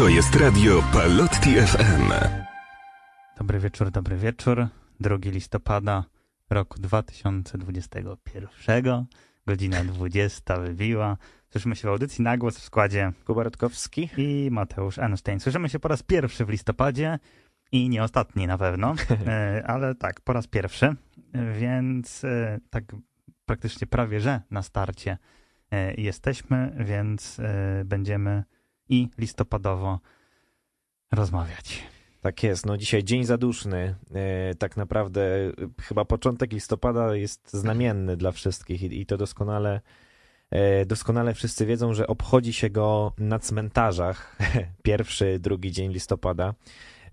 To jest radio Palotti FM. Dobry wieczór, dobry wieczór. 2 listopada roku 2021. Godzina 20 wybiła. Słyszymy się w audycji na głos w składzie Kuba Rutkowski. i Mateusz Einstein. Słyszymy się po raz pierwszy w listopadzie i nie ostatni na pewno, e, ale tak, po raz pierwszy, więc e, tak praktycznie prawie że na starcie e, jesteśmy, więc będziemy i listopadowo rozmawiać. Tak jest, no dzisiaj dzień zaduszny. E, tak naprawdę e, chyba początek listopada jest znamienny dla wszystkich i, to doskonale, e, doskonale wszyscy wiedzą, że obchodzi się go na cmentarzach pierwszy, drugi dzień listopada.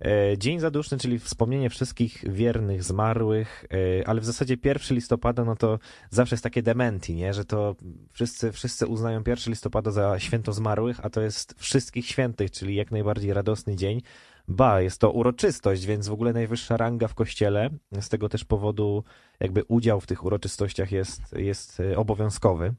E, Dzień zaduszny, czyli wspomnienie wszystkich wiernych, zmarłych, e, ale w zasadzie 1 listopada, no to zawsze jest takie dementi, nie? że to wszyscy, wszyscy uznają 1 listopada za święto zmarłych, a to jest wszystkich świętych, czyli jak najbardziej radosny dzień. Ba, jest to uroczystość, więc w ogóle najwyższa ranga w kościele. Z tego też powodu jakby udział w tych uroczystościach jest, jest e, obowiązkowy.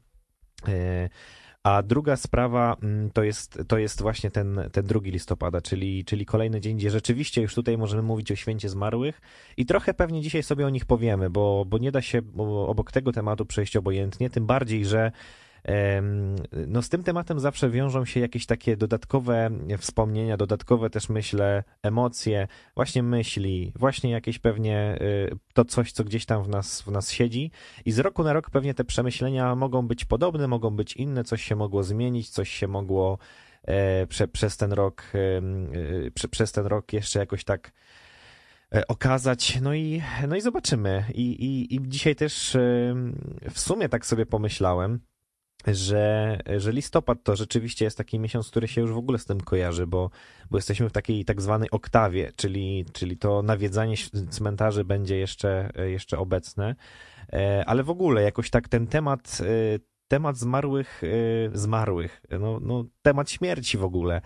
A druga sprawa mm, to jest, to jest właśnie ten, ten 2 listopada, czyli, czyli kolejny dzień, gdzie rzeczywiście już tutaj możemy mówić o święcie zmarłych i trochę pewnie dzisiaj sobie o nich powiemy, bo, bo nie da się obok tego tematu przejść obojętnie, tym bardziej, że no z tym tematem zawsze wiążą się jakieś takie dodatkowe wspomnienia, dodatkowe też myślę emocje, właśnie myśli, właśnie jakieś pewnie y, to coś, co gdzieś tam w nas, w nas siedzi i z roku na rok pewnie te przemyślenia mogą być podobne, mogą być inne, coś się mogło zmienić, coś się mogło e, prze, przez ten rok, y, prze, przez ten rok jeszcze jakoś tak e, okazać. No i, no i zobaczymy. I, i, I dzisiaj też w sumie tak sobie pomyślałem, że, że listopad to rzeczywiście jest taki miesiąc, który się już w ogóle z tym kojarzy, bo, bo jesteśmy w takiej tak zwanej oktawie, czyli, czyli to nawiedzanie cmentarzy będzie jeszcze, jeszcze obecne. E, Ale w ogóle jakoś tak ten temat, e, temat zmarłych, e, zmarłych, no, no temat śmierci w ogóle,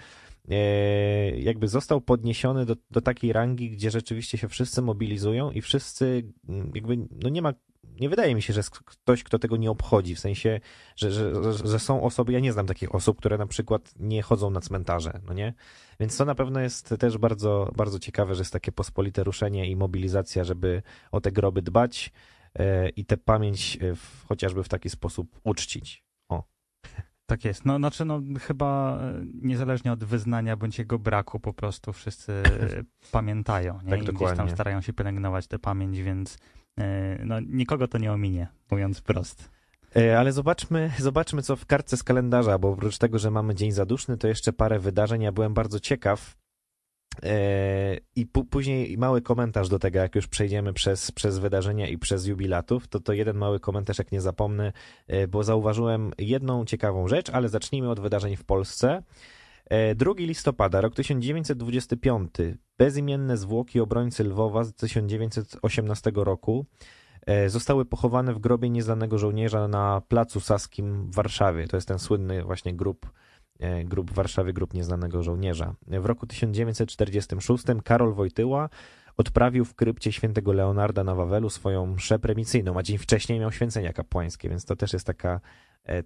jakby został podniesiony do, do takiej rangi, gdzie rzeczywiście się wszyscy mobilizują i wszyscy jakby, no nie ma nie wydaje mi się, że jest ktoś, kto tego nie obchodzi, w sensie, że, że, że są osoby, ja nie znam takich osób, które na przykład nie chodzą na cmentarze, no nie? Więc to na pewno jest też bardzo, bardzo ciekawe, że jest takie pospolite ruszenie i mobilizacja, żeby o te groby dbać e, i tę pamięć e, w, chociażby w taki sposób uczcić. O. Tak jest. No, znaczy, no, chyba e, niezależnie od wyznania bądź jego braku, po prostu wszyscy pamiętają. Nie? Tak, I gdzieś tam starają się pielęgnować tę pamięć, więc no, nikogo to nie ominie, mówiąc wprost. E, Ale zobaczmy, zobaczmy, co w kartce z kalendarza, bo oprócz tego, że mamy Dzień Zaduszny, to jeszcze parę wydarzeń. Ja byłem bardzo ciekaw. E, I później mały komentarz do tego, jak już przejdziemy przez, przez wydarzenia i przez jubilatów, to to jeden mały komentarz, jak nie zapomnę, e, bo zauważyłem jedną ciekawą rzecz, ale zacznijmy od wydarzeń w Polsce. E, 2 listopada, rok 1925. Bezimienne zwłoki obrońcy Lwowa z 1918 roku e, zostały pochowane w grobie nieznanego żołnierza na Placu Saskim w Warszawie. To jest ten słynny właśnie grób, e, grób w Warszawie, grób nieznanego żołnierza. W roku 1946 Karol Wojtyła odprawił w krypcie świętego Leonarda na Wawelu swoją mszę premicyjną, a dzień wcześniej miał święcenia kapłańskie, więc to też jest taka, e,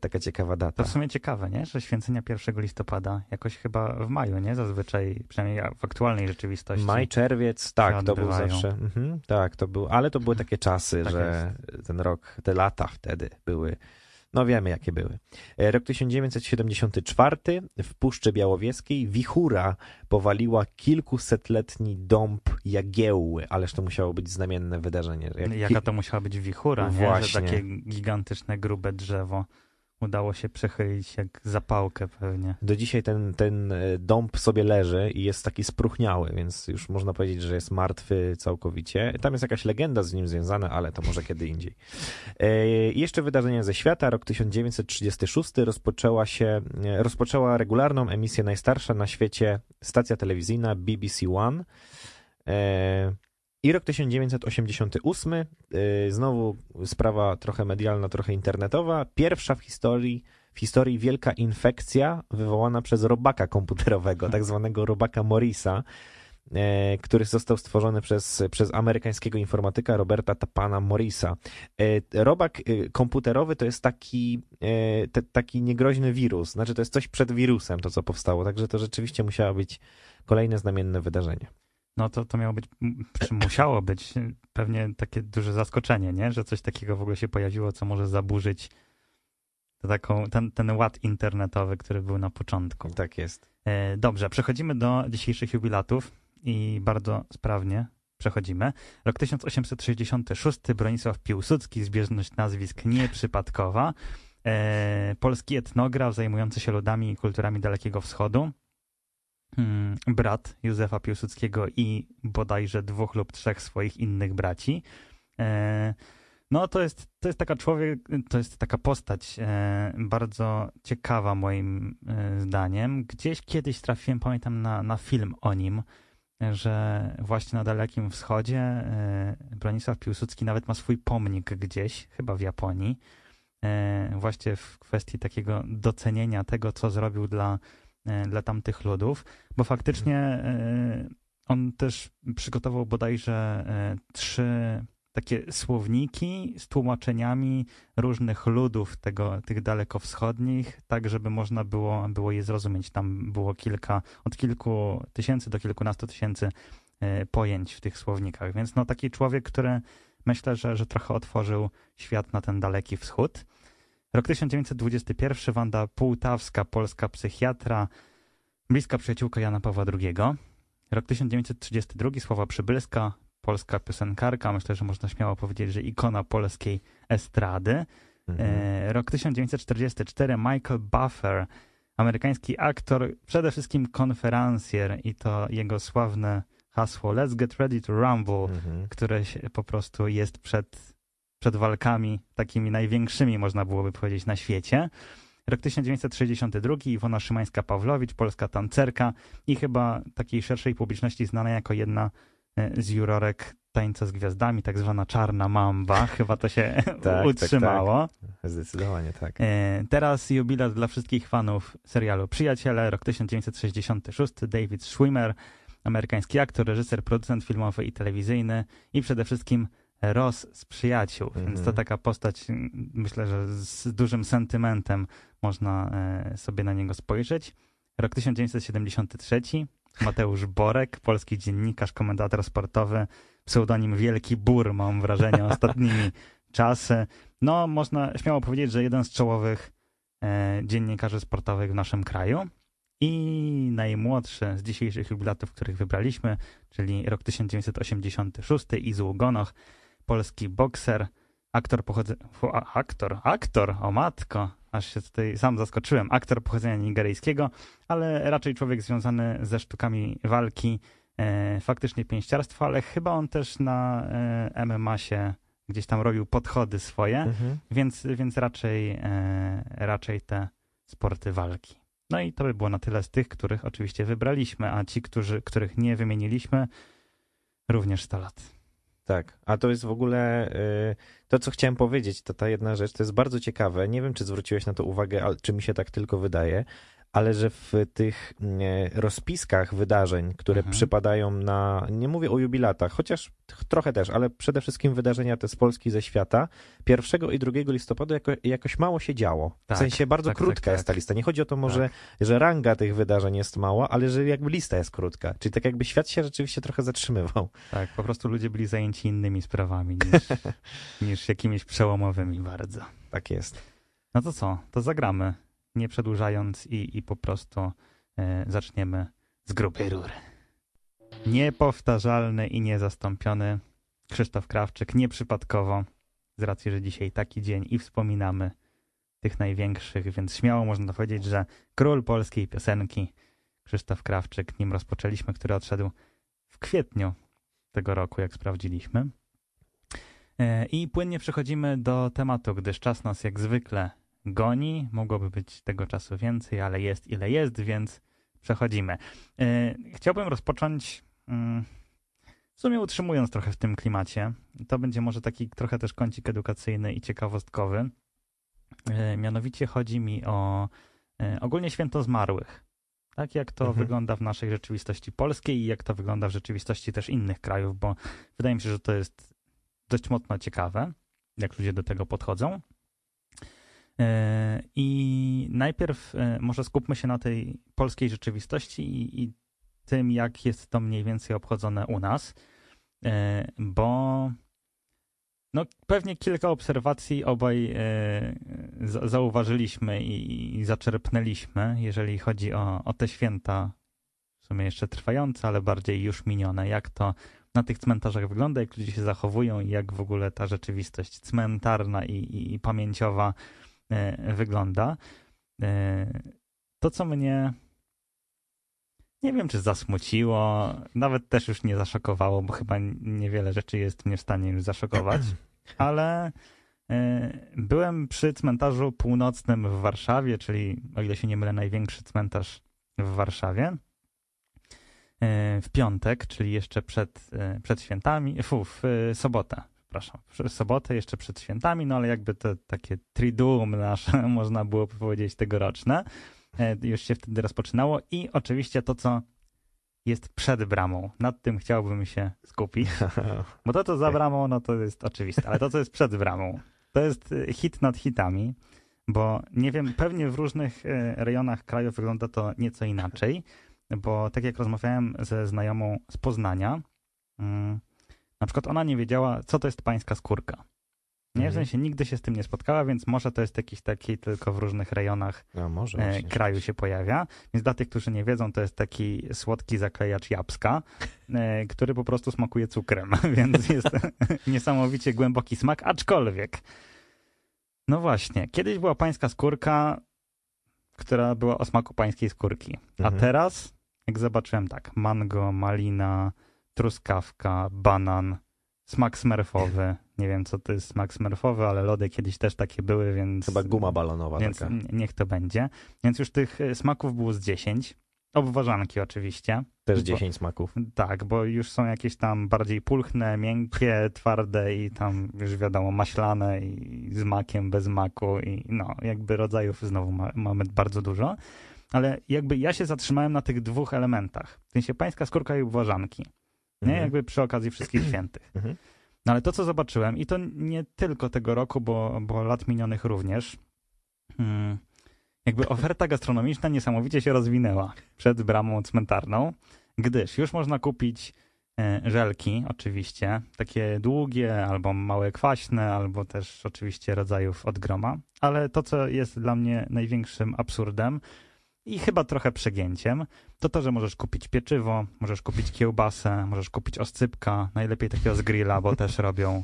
taka ciekawa To data. w sumie ciekawe, nie? Że święcenia 1 listopada jakoś chyba w maju, nie? Zazwyczaj, przynajmniej w aktualnej rzeczywistości. Maj, czerwiec, tak, to był zawsze. Mhm, tak, to był, ale to były takie czasy, Tak że ten rok, te lata wtedy były. No wiemy, jakie były. E, Rok 1974 w Puszczy Białowieskiej wichura powaliła kilkusetletni dąb Jagiełły, ależ to musiało być znamienne wydarzenie. Jak Jaka to musiała być wichura, nie? że Właśnie. takie gigantyczne, grube drzewo udało się przechylić jak zapałkę pewnie. Do dzisiaj ten, ten e, dąb sobie leży i jest taki spruchniały, więc już można powiedzieć, że jest martwy całkowicie. Tam jest jakaś legenda z nim związana, ale to może kiedy indziej. E, i jeszcze wydarzenia ze świata. Rok 1936 rozpoczęła się, e, rozpoczęła regularną emisję najstarsza na świecie stacja telewizyjna BBC One. I rok 1988, e, znowu sprawa trochę medialna, trochę internetowa. Pierwsza w historii w historii wielka infekcja wywołana przez robaka komputerowego, tak zwanego robaka Morisa. e, który został stworzony przez, przez amerykańskiego informatyka Roberta Tapana Morrisa. E, robak e, komputerowy to jest taki, e, te, taki niegroźny wirus, znaczy to jest coś przed wirusem, to co powstało, także to rzeczywiście musiało być kolejne znamienne wydarzenie. No to, to miało być, czy musiało być pewnie takie duże zaskoczenie, nie? Że coś takiego w ogóle się pojawiło, co może zaburzyć taką, ten, ten ład internetowy, który był na początku. Tak jest. E, dobrze, przechodzimy do dzisiejszych jubilatów i bardzo sprawnie przechodzimy. Rok 1866, Bronisław Piłsudski, zbieżność nazwisk nieprzypadkowa. E, polski etnograf zajmujący się ludami i kulturami Dalekiego Wschodu. Hmm, brat Józefa Piłsudskiego i bodajże dwóch lub trzech swoich innych braci. E, no to jest, to jest taka człowiek, to jest taka postać e, bardzo ciekawa moim e, zdaniem. Gdzieś kiedyś trafiłem, pamiętam, na, na film o nim, że właśnie na Dalekim Wschodzie Bronisław Piłsudski nawet ma swój pomnik gdzieś, chyba w Japonii, właśnie w kwestii takiego docenienia tego, co zrobił dla, dla tamtych ludów, bo faktycznie e, on też przygotował bodajże e, trzy takie słowniki z tłumaczeniami różnych ludów tego, tych dalekowschodnich, tak żeby można było, było je zrozumieć. Tam było kilka, od kilku tysięcy do kilkunastu tysięcy e, pojęć w tych słownikach. Więc no taki człowiek, który myślę, że, że trochę otworzył świat na ten daleki wschód. Rok 1921, Wanda Półtawska, polska psychiatra, bliska przyjaciółka Jana Pawła II. Rok 1932, Sława Przybylska, polska piosenkarka, myślę, że można śmiało powiedzieć, że ikona polskiej estrady. Mhm. E, rok 1944, Michael Buffer, amerykański aktor, przede wszystkim konferencjer i to jego sławne hasło Let's get ready to rumble, Mhm. które po prostu jest przed, przed walkami takimi największymi, można byłoby powiedzieć, na świecie. Rok 1962, Iwona Szymańska-Pawlowicz, polska tancerka i chyba takiej szerszej publiczności znana jako jedna e, z jurorek Tańca z Gwiazdami, tak zwana Czarna Mamba. Chyba to się tak, utrzymało. Zdecydowanie tak. E, Teraz jubilat dla wszystkich fanów serialu Przyjaciele, rok 1966, David Schwimmer, amerykański aktor, reżyser, producent filmowy i telewizyjny i przede wszystkim Ross z Przyjaciół, więc to Mhm. taka postać, myślę, że z dużym sentymentem można e, sobie na niego spojrzeć. Rok 1973, Mateusz Borek, polski dziennikarz, komentator sportowy, pseudonim Wielki Bur, mam wrażenie, ostatnimi czasy. No, można śmiało powiedzieć, że jeden z czołowych e, dziennikarzy sportowych w naszym kraju. I najmłodszy z dzisiejszych jubilatów, których wybraliśmy, czyli rok 1986, Izu Gonoch, polski bokser, aktor pochodzenia... Aktor, aktor, o matko, aż się tutaj sam zaskoczyłem. Aktor pochodzenia nigeryjskiego, ale raczej człowiek związany ze sztukami walki, e, faktycznie pięściarstwo, ale chyba on też na e, MMA się gdzieś tam robił podchody swoje, Mhm. więc, więc raczej, e, raczej te sporty walki. No i to by było na tyle z tych, których oczywiście wybraliśmy, a ci, którzy, których nie wymieniliśmy, również 100 lat. Tak, a to jest w ogóle y, to, co chciałem powiedzieć, to ta jedna rzecz, to jest bardzo ciekawe. Nie wiem, czy zwróciłeś na to uwagę, ale czy mi się tak tylko wydaje, ale że w tych mm, rozpiskach wydarzeń, które Mhm. przypadają na, nie mówię o jubilatach, chociaż trochę też, ale przede wszystkim wydarzenia te z Polski, ze świata, 1 i 2 listopada jako, jakoś mało się działo. Tak, w sensie bardzo tak, krótka tak, jest ta tak. lista. Nie chodzi o to może, że ranga tych wydarzeń jest mała, ale że jakby lista jest krótka. Czyli tak jakby świat się rzeczywiście trochę zatrzymywał. Tak, po prostu ludzie byli zajęci innymi sprawami niż, niż jakimiś przełomowymi bardzo. Tak jest. No to co? To zagramy, nie przedłużając i, i po prostu e, zaczniemy z grubej rury. Niepowtarzalny i niezastąpiony Krzysztof Krawczyk, nieprzypadkowo, z racji, że dzisiaj taki dzień i wspominamy tych największych, więc śmiało można powiedzieć, że król polskiej piosenki Krzysztof Krawczyk, nim rozpoczęliśmy, który odszedł w kwietniu tego roku, jak sprawdziliśmy. E, I płynnie przechodzimy do tematu, gdyż czas nas jak zwykle goni. Mogłoby być tego czasu więcej, ale jest ile jest, więc przechodzimy. E, Chciałbym rozpocząć, mm, w sumie utrzymując trochę w tym klimacie. To będzie może taki trochę też kącik edukacyjny i ciekawostkowy. E, Mianowicie chodzi mi o e, ogólnie święto zmarłych. Tak jak to Mhm. wygląda w naszej rzeczywistości polskiej i jak to wygląda w rzeczywistości też innych krajów, bo wydaje mi się, że to jest dość mocno ciekawe, jak ludzie do tego podchodzą. E, I najpierw e, może skupmy się na tej polskiej rzeczywistości i, i tym, jak jest to mniej więcej obchodzone u nas, E, bo no, pewnie kilka obserwacji obaj za- zauważyliśmy i, zaczerpnęliśmy, jeżeli chodzi o, o te święta, w sumie jeszcze trwające, ale bardziej już minione, jak to na tych cmentarzach wygląda, jak ludzie się zachowują i jak w ogóle ta rzeczywistość cmentarna i, i, i pamięciowa wygląda. E, to, co mnie nie wiem, czy zasmuciło, nawet też już nie zaszokowało, bo chyba niewiele rzeczy jest mnie w stanie już zaszokować, ale e, byłem przy cmentarzu północnym w Warszawie, czyli, o ile się nie mylę, największy cmentarz w Warszawie. E, W piątek, czyli jeszcze przed, e, przed świętami, fu, w e, sobotę, przepraszam, w sobotę jeszcze przed świętami, no ale jakby to takie triduum nasze, można było powiedzieć, tegoroczne, e, już się wtedy rozpoczynało i oczywiście to, co jest przed bramą, nad tym chciałbym się skupić. Bo to, co za bramą, no to jest oczywiste, ale to, co jest przed bramą, to jest y, hit nad hitami, bo nie wiem, pewnie w różnych y, rejonach kraju wygląda to nieco inaczej, bo tak jak rozmawiałem ze znajomą z Poznania, mm, na przykład ona nie wiedziała, co to jest pańska skórka. Nie, w Mhm. sensie nigdy się z tym nie spotkała, więc może to jest jakiś taki tylko w różnych rejonach może. e, kraju się pojawia. Więc dla tych, którzy nie wiedzą, to jest taki słodki zaklejacz jabłka, e, który po prostu smakuje cukrem, więc jest niesamowicie głęboki smak, aczkolwiek. No właśnie, kiedyś była pańska skórka, która była o smaku pańskiej skórki. A Mhm. teraz, jak zobaczyłem tak, mango, malina, truskawka, banan, smak smerfowy. Nie wiem, co to jest smak smerfowy, ale lody kiedyś też takie były, więc... Chyba guma balonowa Więc taka. niech to będzie. Więc już tych e, smaków było z 10. Obważanki oczywiście. Też bo- 10 smaków. Tak, bo już są jakieś tam bardziej pulchne, miękkie, twarde i tam już wiadomo maślane i z makiem, bez maku i no jakby rodzajów znowu ma, mamy bardzo dużo. Ale jakby ja się zatrzymałem na tych dwóch elementach. W sensie pańska skórka i obważanki. Nie? Mhm. Jakby przy okazji wszystkich świętych. Mhm. No ale to, co zobaczyłem, i to nie tylko tego roku, bo, bo lat minionych również, mm, jakby oferta gastronomiczna niesamowicie się rozwinęła przed bramą cmentarną, gdyż już można kupić e, żelki, oczywiście, takie długie, albo małe kwaśne, albo też oczywiście rodzajów od groma, ale to, co jest dla mnie największym absurdem i chyba trochę przegięciem, to to, że możesz kupić pieczywo, możesz kupić kiełbasę, możesz kupić oscypka, najlepiej takiego z grilla, bo też robią.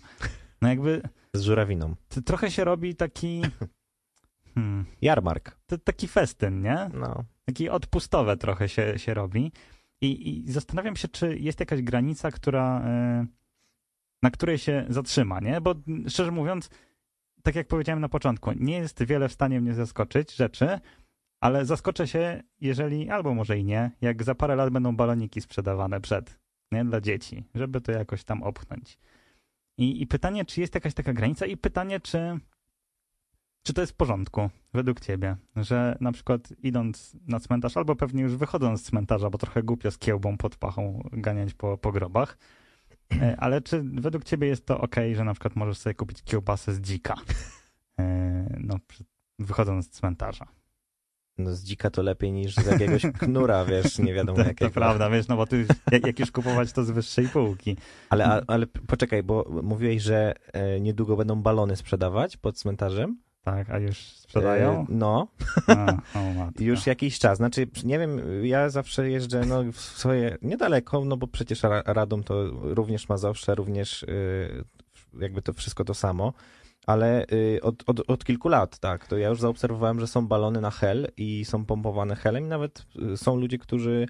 No jakby Z żurawiną. trochę się robi taki hmm, Jarmark. taki festyn, nie? No. Taki odpustowe trochę się, się robi. I, I zastanawiam się, czy jest jakaś granica, która, e, na której się zatrzyma, nie? Bo szczerze mówiąc, tak jak powiedziałem na początku, nie jest wiele w stanie mnie zaskoczyć rzeczy, ale zaskoczę się, jeżeli, albo może i nie, jak za parę lat będą baloniki sprzedawane przed, nie? Dla dzieci, żeby to jakoś tam opchnąć. I, I pytanie, czy jest jakaś taka granica i pytanie, czy, czy to jest w porządku według ciebie, że na przykład idąc na cmentarz, albo pewnie już wychodząc z cmentarza, bo trochę głupio z kiełbą pod pachą ganiać po, po grobach, e, ale czy według ciebie jest to ok, że na przykład możesz sobie kupić kiełbasę z dzika, e, no, wychodząc z cmentarza? No z dzika to lepiej niż z jakiegoś knura, wiesz, nie wiadomo To, to jakiego. prawda, wiesz, no bo ty jak, jak już kupować to z wyższej półki. Ale, ale poczekaj, bo mówiłeś, że e, niedługo będą balony sprzedawać pod cmentarzem. Tak, a już sprzedają? E, no, A, już jakiś czas. Znaczy, nie wiem, ja zawsze jeżdżę no, w swoje niedaleko, no bo przecież Ra- Radom to również Mazowsze, również y, jakby to wszystko to samo. Ale y, od, od, od kilku lat, tak, to ja już zaobserwowałem, że są balony na hel i są pompowane helem i nawet y, są ludzie, którzy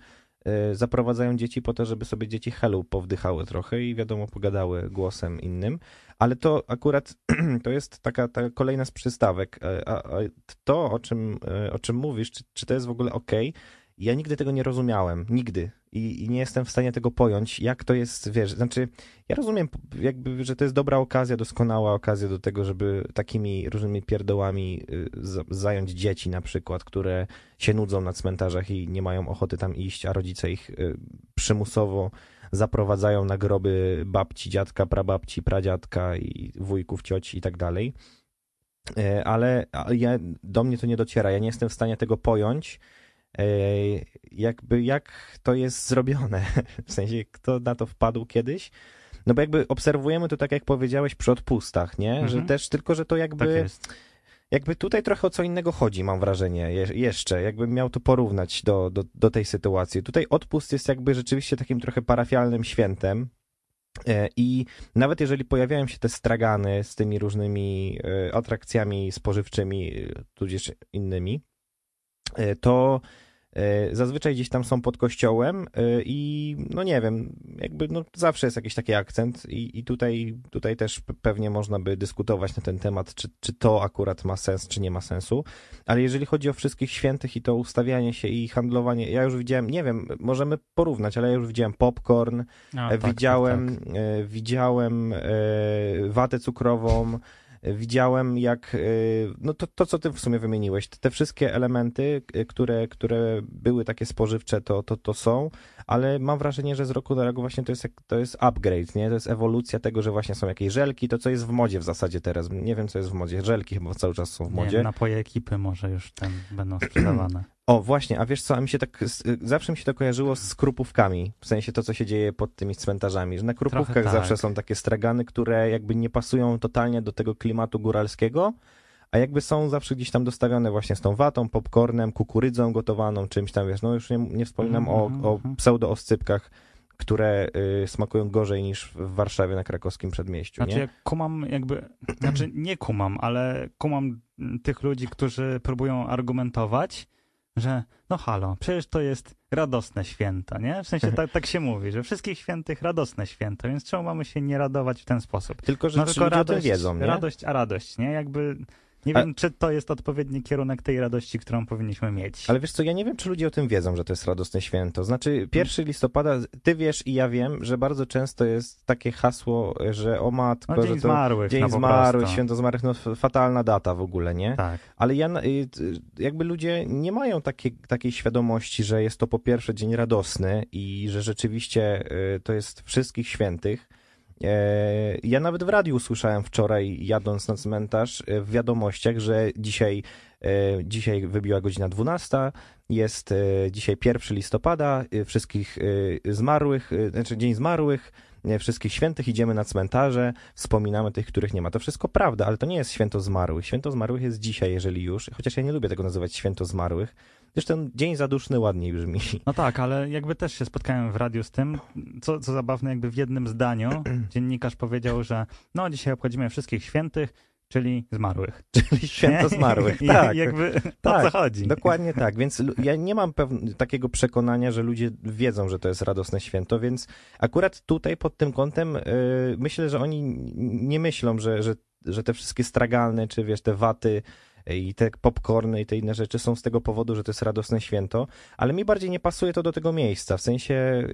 y, zaprowadzają dzieci po to, żeby sobie dzieci helu powdychały trochę i wiadomo, pogadały głosem innym. Ale to akurat to jest taka, taka kolejna z przystawek. E, A, a to, o czym, o czym mówisz, czy, czy to jest w ogóle ok? I ja nigdy tego nie rozumiałem, nigdy. I, I nie jestem w stanie tego pojąć, jak to jest, wiesz, znaczy, ja rozumiem, jakby, że to jest dobra okazja, doskonała okazja do tego, żeby takimi różnymi pierdołami y, zająć dzieci na przykład, które się nudzą na cmentarzach i nie mają ochoty tam iść, a rodzice ich y, przymusowo zaprowadzają na groby babci, dziadka, prababci, pradziadka i wujków, cioci i tak dalej. E, Ale ja, do mnie to nie dociera. Ja nie jestem w stanie tego pojąć, jakby jak to jest zrobione. W sensie, kto na to wpadł kiedyś. No bo jakby obserwujemy to tak, jak powiedziałeś, przy odpustach, nie? Że Mhm. też tylko, że to jakby Tak jest. jakby tutaj trochę o co innego chodzi, mam wrażenie, je, jeszcze, jakbym miał to porównać do, do, do tej sytuacji. Tutaj odpust jest jakby rzeczywiście takim trochę parafialnym świętem. e, I nawet jeżeli pojawiają się te stragany z tymi różnymi e, atrakcjami spożywczymi, e, tudzież innymi, e, to e, zazwyczaj gdzieś tam są pod kościołem e, i no nie wiem, jakby no zawsze jest jakiś taki akcent i, i tutaj, tutaj też pe- pewnie można by dyskutować na ten temat, czy, czy to akurat ma sens, czy nie ma sensu, ale jeżeli chodzi o wszystkich świętych i to ustawianie się i handlowanie, ja już widziałem, nie wiem, możemy porównać, ale ja już widziałem popcorn, A, E, tak, widziałem, tak, tak. e, widziałem e, watę cukrową, e, widziałem jak, e, no to, to co ty w sumie wymieniłeś, te wszystkie elementy, e, które, które były takie spożywcze, to, to, to są, ale mam wrażenie, że z roku do roku właśnie to jest, to jest upgrade, nie? To jest ewolucja tego, że właśnie są jakieś żelki, to co jest w modzie w zasadzie teraz, nie wiem co jest w modzie, żelki chyba cały czas są w Nie modzie. wiem, napoje ekipy może już tam będą sprzedawane. O, właśnie, a wiesz co, a mi się tak, s- zawsze mi się to kojarzyło z krupówkami, w sensie to, co się dzieje pod tymi cmentarzami, że na krupówkach tak. zawsze są takie stragany, które jakby nie pasują totalnie do tego klimatu góralskiego, a jakby są zawsze gdzieś tam dostawione właśnie z tą watą, popcornem, kukurydzą gotowaną, czymś tam, wiesz, no już nie, nie wspominam o, Mhm, o mhm. pseudo-oscypkach, które y, smakują gorzej niż w Warszawie na krakowskim przedmieściu, Znaczy, nie? ja kumam jakby, znaczy nie kumam, ale kumam mm, tych ludzi, którzy próbują argumentować, że no halo, przecież to jest radosne święto, nie? W sensie tak, tak się mówi, że wszystkich świętych radosne święto, więc czemu mamy się nie radować w ten sposób? Tylko, że No tylko radość, wiedzą, nie? radość, a radość, nie? Jakby nie A- wiem, czy to jest odpowiedni kierunek tej radości, którą powinniśmy mieć. Ale wiesz co, ja nie wiem, czy ludzie o tym wiedzą, że to jest radosne święto. Znaczy, 1 listopada, ty wiesz i ja wiem, że bardzo często jest takie hasło, że o matko, no, że Dzień to Zmarłych, Dzień no Zmarłych. Święto Zmarłych, no fatalna data w ogóle, nie? Tak. Ale ja, y, jakby ludzie nie mają takiej, takiej świadomości, że jest to po pierwsze dzień radosny i że rzeczywiście y, to jest wszystkich świętych. E, Ja nawet w radiu usłyszałem wczoraj, jadąc na cmentarz, e, w wiadomościach, że dzisiaj, e, dzisiaj wybiła godzina 12, jest dzisiaj 1 listopada, wszystkich zmarłych, znaczy Dzień Zmarłych, wszystkich świętych, idziemy na cmentarze, wspominamy tych, których nie ma. To wszystko prawda, ale to nie jest święto zmarłych. Święto zmarłych jest dzisiaj, jeżeli już, chociaż ja nie lubię tego nazywać święto zmarłych, gdyż ten dzień zaduszny ładniej brzmi. No tak, ale jakby też się spotkałem w radiu z tym, co, co zabawne, jakby w jednym zdaniu dziennikarz powiedział, że no dzisiaj obchodzimy wszystkich świętych, czyli zmarłych. Czyli święto zmarłych, I tak. jakby o Tak, co chodzi. Dokładnie tak, więc ja nie mam takiego przekonania, że ludzie wiedzą, że to jest radosne święto, więc akurat tutaj pod tym kątem y, myślę, że oni nie myślą, że, że, że te wszystkie stragany, czy wiesz, te waty i te popcorny i te inne rzeczy są z tego powodu, że to jest radosne święto, ale mi bardziej nie pasuje to do tego miejsca, w sensie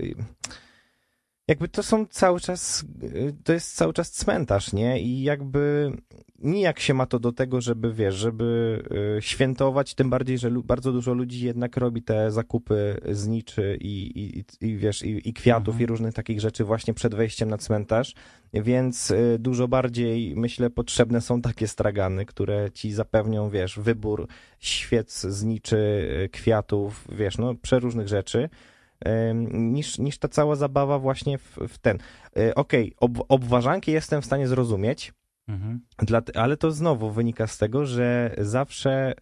jakby to są cały czas, y, to jest cały czas cmentarz, nie? I jakby nijak się ma to do tego, żeby, wiesz, żeby y, świętować, tym bardziej, że bardzo dużo ludzi jednak robi te zakupy zniczy i, i, i- wiesz, i, i kwiatów Mhm. i różnych takich rzeczy właśnie przed wejściem na cmentarz, więc y, dużo bardziej, myślę, potrzebne są takie stragany, które ci zapewnią, wiesz, wybór świec, zniczy, kwiatów, wiesz, no, przeróżnych rzeczy, niż, niż ta cała zabawa właśnie w, w ten. Y, Okej, ob, obważanki jestem w stanie zrozumieć, Mhm. dla, ale to znowu wynika z tego, że zawsze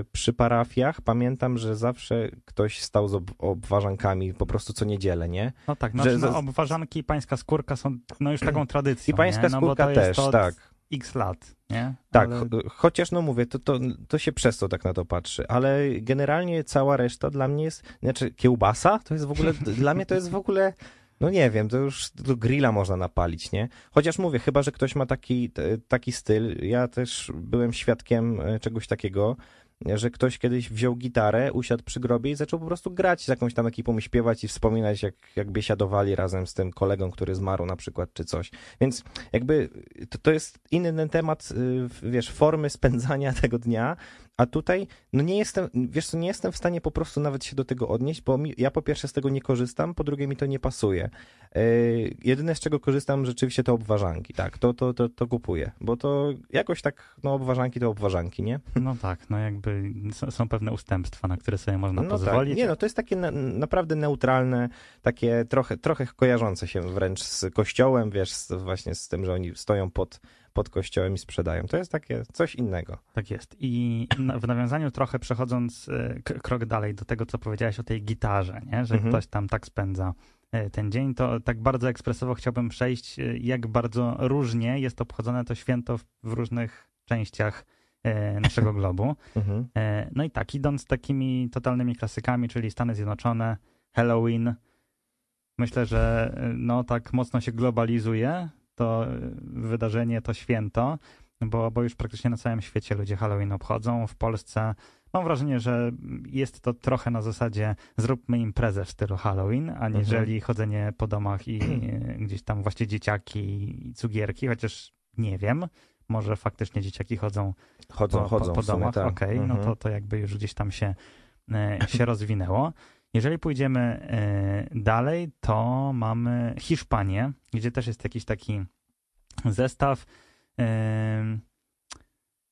y, przy parafiach pamiętam, że zawsze ktoś stał z ob, obważankami po prostu co niedzielę, nie? No tak, Że znaczy, za- no, obważanki i pańska skórka są no już taką tradycją. I pańska nie? no, skórka jest też, od tak. X lat, nie? Tak, Ale... cho- chociaż no mówię, to, to, to się przez to tak na to patrzy, ale generalnie cała reszta dla mnie jest, znaczy kiełbasa to jest w ogóle, dla mnie to jest w ogóle, no nie wiem, to już do grilla można napalić, nie? Chociaż mówię, chyba, że ktoś ma taki, taki styl, ja też byłem świadkiem e, czegoś takiego, że ktoś kiedyś wziął gitarę, usiadł przy grobie i zaczął po prostu grać z jakąś tam ekipą, śpiewać i wspominać, jak, jak biesiadowali razem z tym kolegą, który zmarł na przykład, czy coś. Więc jakby to, to jest inny temat, y, wiesz, formy spędzania tego dnia, a tutaj, no nie jestem, wiesz co, nie jestem w stanie po prostu nawet się do tego odnieść, bo mi, ja po pierwsze z tego nie korzystam, po drugie mi to nie pasuje. Yy, jedyne z czego korzystam rzeczywiście to obwarzanki, tak, to, to, to, to kupuję, bo to jakoś tak, no obwarzanki to obwarzanki, nie? No tak, no jakby są pewne ustępstwa, na które sobie można no pozwolić. Tak. Nie no, to jest takie na, naprawdę neutralne, takie trochę, trochę kojarzące się wręcz z kościołem, wiesz, z, właśnie z tym, że oni stoją pod pod kościołem i sprzedają. To jest takie coś innego. Tak jest. I w nawiązaniu trochę przechodząc e, krok dalej do tego, co powiedziałeś o tej gitarze, nie? że mhm. ktoś tam tak spędza e, ten dzień, to tak bardzo ekspresowo chciałbym przejść, e, jak bardzo różnie jest obchodzone to święto w różnych częściach naszego globu. Mhm. No i tak, idąc takimi totalnymi klasykami, czyli Stany Zjednoczone, Halloween, myślę, że no tak mocno się globalizuje to wydarzenie, to święto, bo, bo już praktycznie na całym świecie ludzie Halloween obchodzą. W Polsce mam wrażenie, że jest to trochę na zasadzie zróbmy imprezę w stylu Halloween, aniżeli mhm. chodzenie po domach i gdzieś tam właśnie dzieciaki i cukierki, chociaż nie wiem. Może faktycznie dzieciaki chodzą, chodzą po, chodzą po, po domach, tak. okej, okay, mhm. no to, to jakby już gdzieś tam się, e, się rozwinęło. Jeżeli pójdziemy e, dalej, to mamy Hiszpanię, gdzie też jest jakiś taki zestaw. E,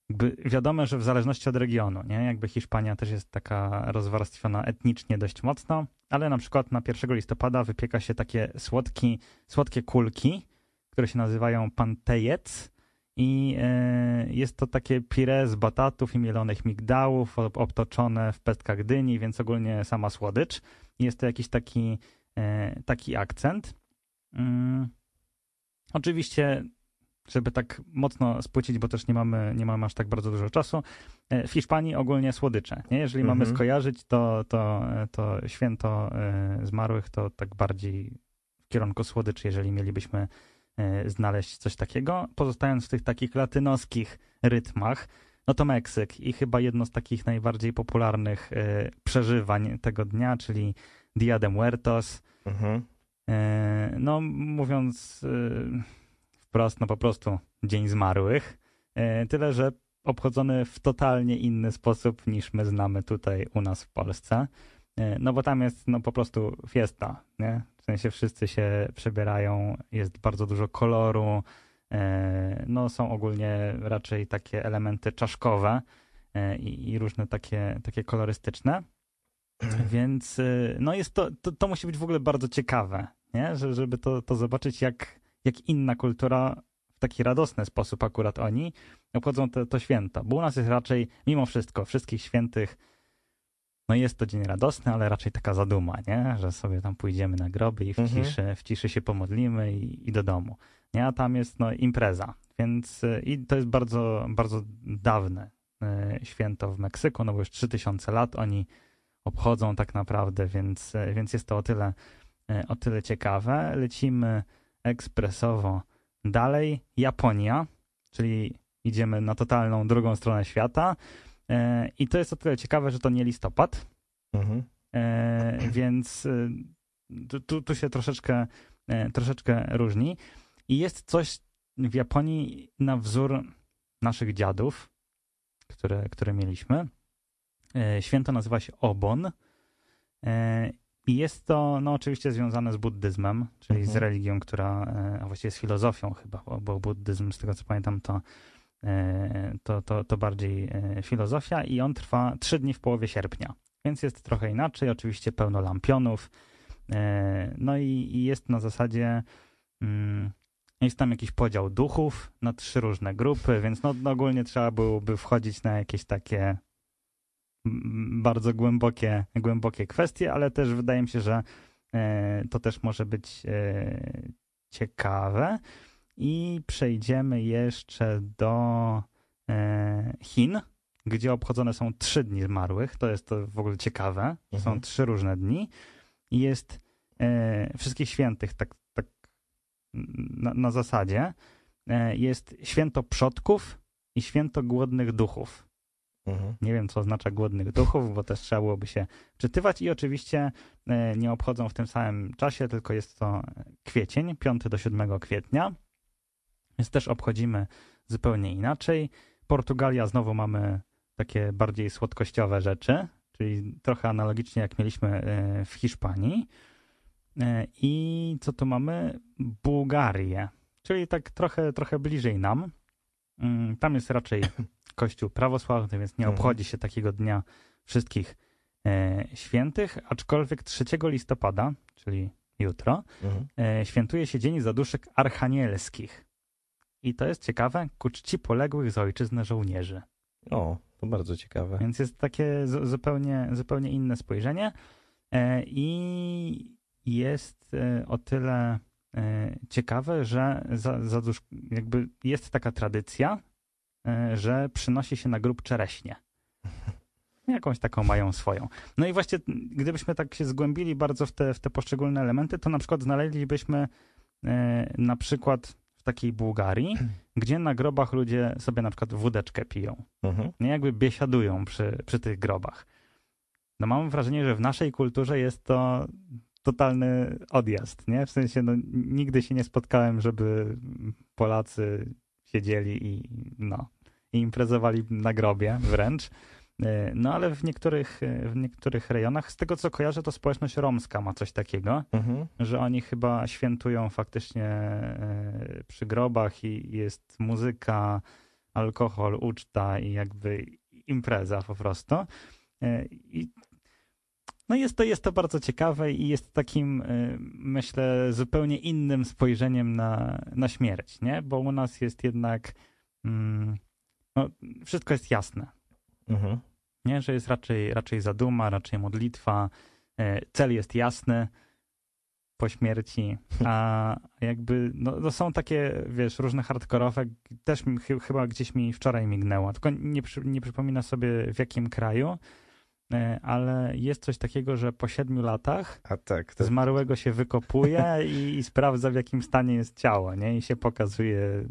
jakby wiadomo, że w zależności od regionu, nie? Jakby Hiszpania też jest taka rozwarstwiona etnicznie dość mocno, ale na przykład na 1 listopada wypieka się takie słodki, słodkie kulki, które się nazywają pantejec i e, jest to takie pire z batatów i mielonych migdałów obtoczone w pestkach dyni, więc ogólnie sama słodycz. Jest to jakiś taki, e, taki akcent. Mm. Oczywiście, żeby tak mocno spłycić, bo też nie mamy, nie mamy aż tak bardzo dużo czasu, e, w Hiszpanii ogólnie słodycze. Nie? Jeżeli mhm. mamy skojarzyć to, to, to święto zmarłych, to tak bardziej w kierunku słodyczy, jeżeli mielibyśmy znaleźć coś takiego. Pozostając w tych takich latynoskich rytmach, no to Meksyk i chyba jedno z takich najbardziej popularnych e, przeżywań tego dnia, czyli Dia de Muertos. Mhm. E, no mówiąc wprost, no po prostu Dzień Zmarłych. Tyle, że obchodzony w totalnie inny sposób niż my znamy tutaj u nas w Polsce. No bo tam jest no po prostu fiesta, nie? W sensie wszyscy się przebierają, jest bardzo dużo koloru, e, no są ogólnie raczej takie elementy czaszkowe e, i, i różne takie, takie kolorystyczne. Więc e, no jest to, to, to, musi być w ogóle bardzo ciekawe, nie? Że, żeby to, to zobaczyć, jak, jak inna kultura w taki radosny sposób akurat oni obchodzą to, to święto. Bo u nas jest raczej, mimo wszystko, wszystkich świętych no jest to dzień radosny, ale raczej taka zaduma, nie? Że sobie tam pójdziemy na groby i w, mhm. ciszy, w ciszy się pomodlimy i, i, do domu. Nie? A tam jest no, impreza. Więc y, i to jest bardzo, bardzo dawne y, święto w Meksyku, no bo już 3000 lat oni obchodzą tak naprawdę, więc, y, więc jest to o tyle, o tyle ciekawe. Lecimy ekspresowo dalej. Japonia, czyli idziemy na totalną drugą stronę świata. E, I to jest o tyle ciekawe, że to nie listopad, mhm. E, więc e, tu, tu się troszeczkę, troszeczkę różni. I jest coś w Japonii na wzór naszych dziadów, które, które mieliśmy. Święto nazywa się Obon. I jest to no, oczywiście związane z buddyzmem, czyli mhm. z religią, która, a właściwie z filozofią chyba, bo buddyzm, z tego co pamiętam, to to, to, to bardziej e, filozofia i on trwa trzy dni w połowie sierpnia, więc jest trochę inaczej, oczywiście pełno lampionów, e, no i, i jest na zasadzie mm, jest tam jakiś podział duchów na trzy różne grupy, więc no, no ogólnie trzeba byłoby wchodzić na jakieś takie bardzo głębokie, głębokie kwestie, ale też wydaje mi się, że to też może być ciekawe. I przejdziemy jeszcze do e, Chin, gdzie obchodzone są trzy dni zmarłych. To jest to w ogóle ciekawe. Mhm. Są trzy różne dni. I jest e, wszystkich świętych, tak, tak na, na zasadzie. E, jest święto przodków i święto głodnych duchów. Mhm. Nie wiem, co oznacza głodnych duchów, bo też trzeba byłoby się czytywać i oczywiście nie obchodzą w tym samym czasie, tylko jest to kwiecień, 5 do 7 kwietnia. Więc też obchodzimy zupełnie inaczej. Portugalia znowu mamy takie bardziej słodkościowe rzeczy, czyli trochę analogicznie jak mieliśmy e, w Hiszpanii. E, I co tu mamy? Bułgarię, czyli tak trochę, trochę bliżej nam. Mm, Tam jest raczej kościół prawosławny, więc nie Mhm. obchodzi się takiego dnia wszystkich e, świętych, aczkolwiek 3 listopada, czyli jutro, Mhm. świętuje się Dzień Zaduszek Archanielskich. I to jest ciekawe, ku czci poległych z ojczyzny żołnierzy. O, to bardzo ciekawe. Więc jest takie zu- zupełnie, zupełnie inne spojrzenie e, i jest e, o tyle e, ciekawe, że za, zadusz, jakby jest taka tradycja, że przynosi się na grób czereśnie. Jakąś taką mają swoją. No i właśnie, gdybyśmy tak się zgłębili bardzo w te, w te poszczególne elementy, to na przykład znaleźlibyśmy na przykład takiej Bułgarii, gdzie na grobach ludzie sobie na przykład wódeczkę piją Mhm. nie jakby biesiadują przy, przy tych grobach. No mam wrażenie, że w naszej kulturze jest to totalny odjazd, nie? W sensie, no nigdy się nie spotkałem, żeby Polacy siedzieli i no, i imprezowali na grobie wręcz. E, No ale w niektórych, e, w niektórych rejonach, z tego co kojarzę, to społeczność romska ma coś takiego, Mhm. że oni chyba świętują faktycznie e, przy grobach i jest muzyka, alkohol, uczta i jakby impreza po prostu. I no jest to, jest to bardzo ciekawe i jest takim, myślę, zupełnie innym spojrzeniem na, na śmierć, nie? Bo u nas jest jednak, mm, no, wszystko jest jasne Mhm. nie? że jest raczej, raczej zaduma, raczej modlitwa, e, cel jest jasny po śmierci, a jakby no, są takie, wiesz, różne hardkorowe, też mi, chyba gdzieś mi wczoraj mignęło, tylko nie, nie przypomina sobie w jakim kraju, e, ale jest coś takiego, że po siedmiu latach A tak, to, zmarłego się wykopuje i, i sprawdza w jakim stanie jest ciało, nie? I się pokazuje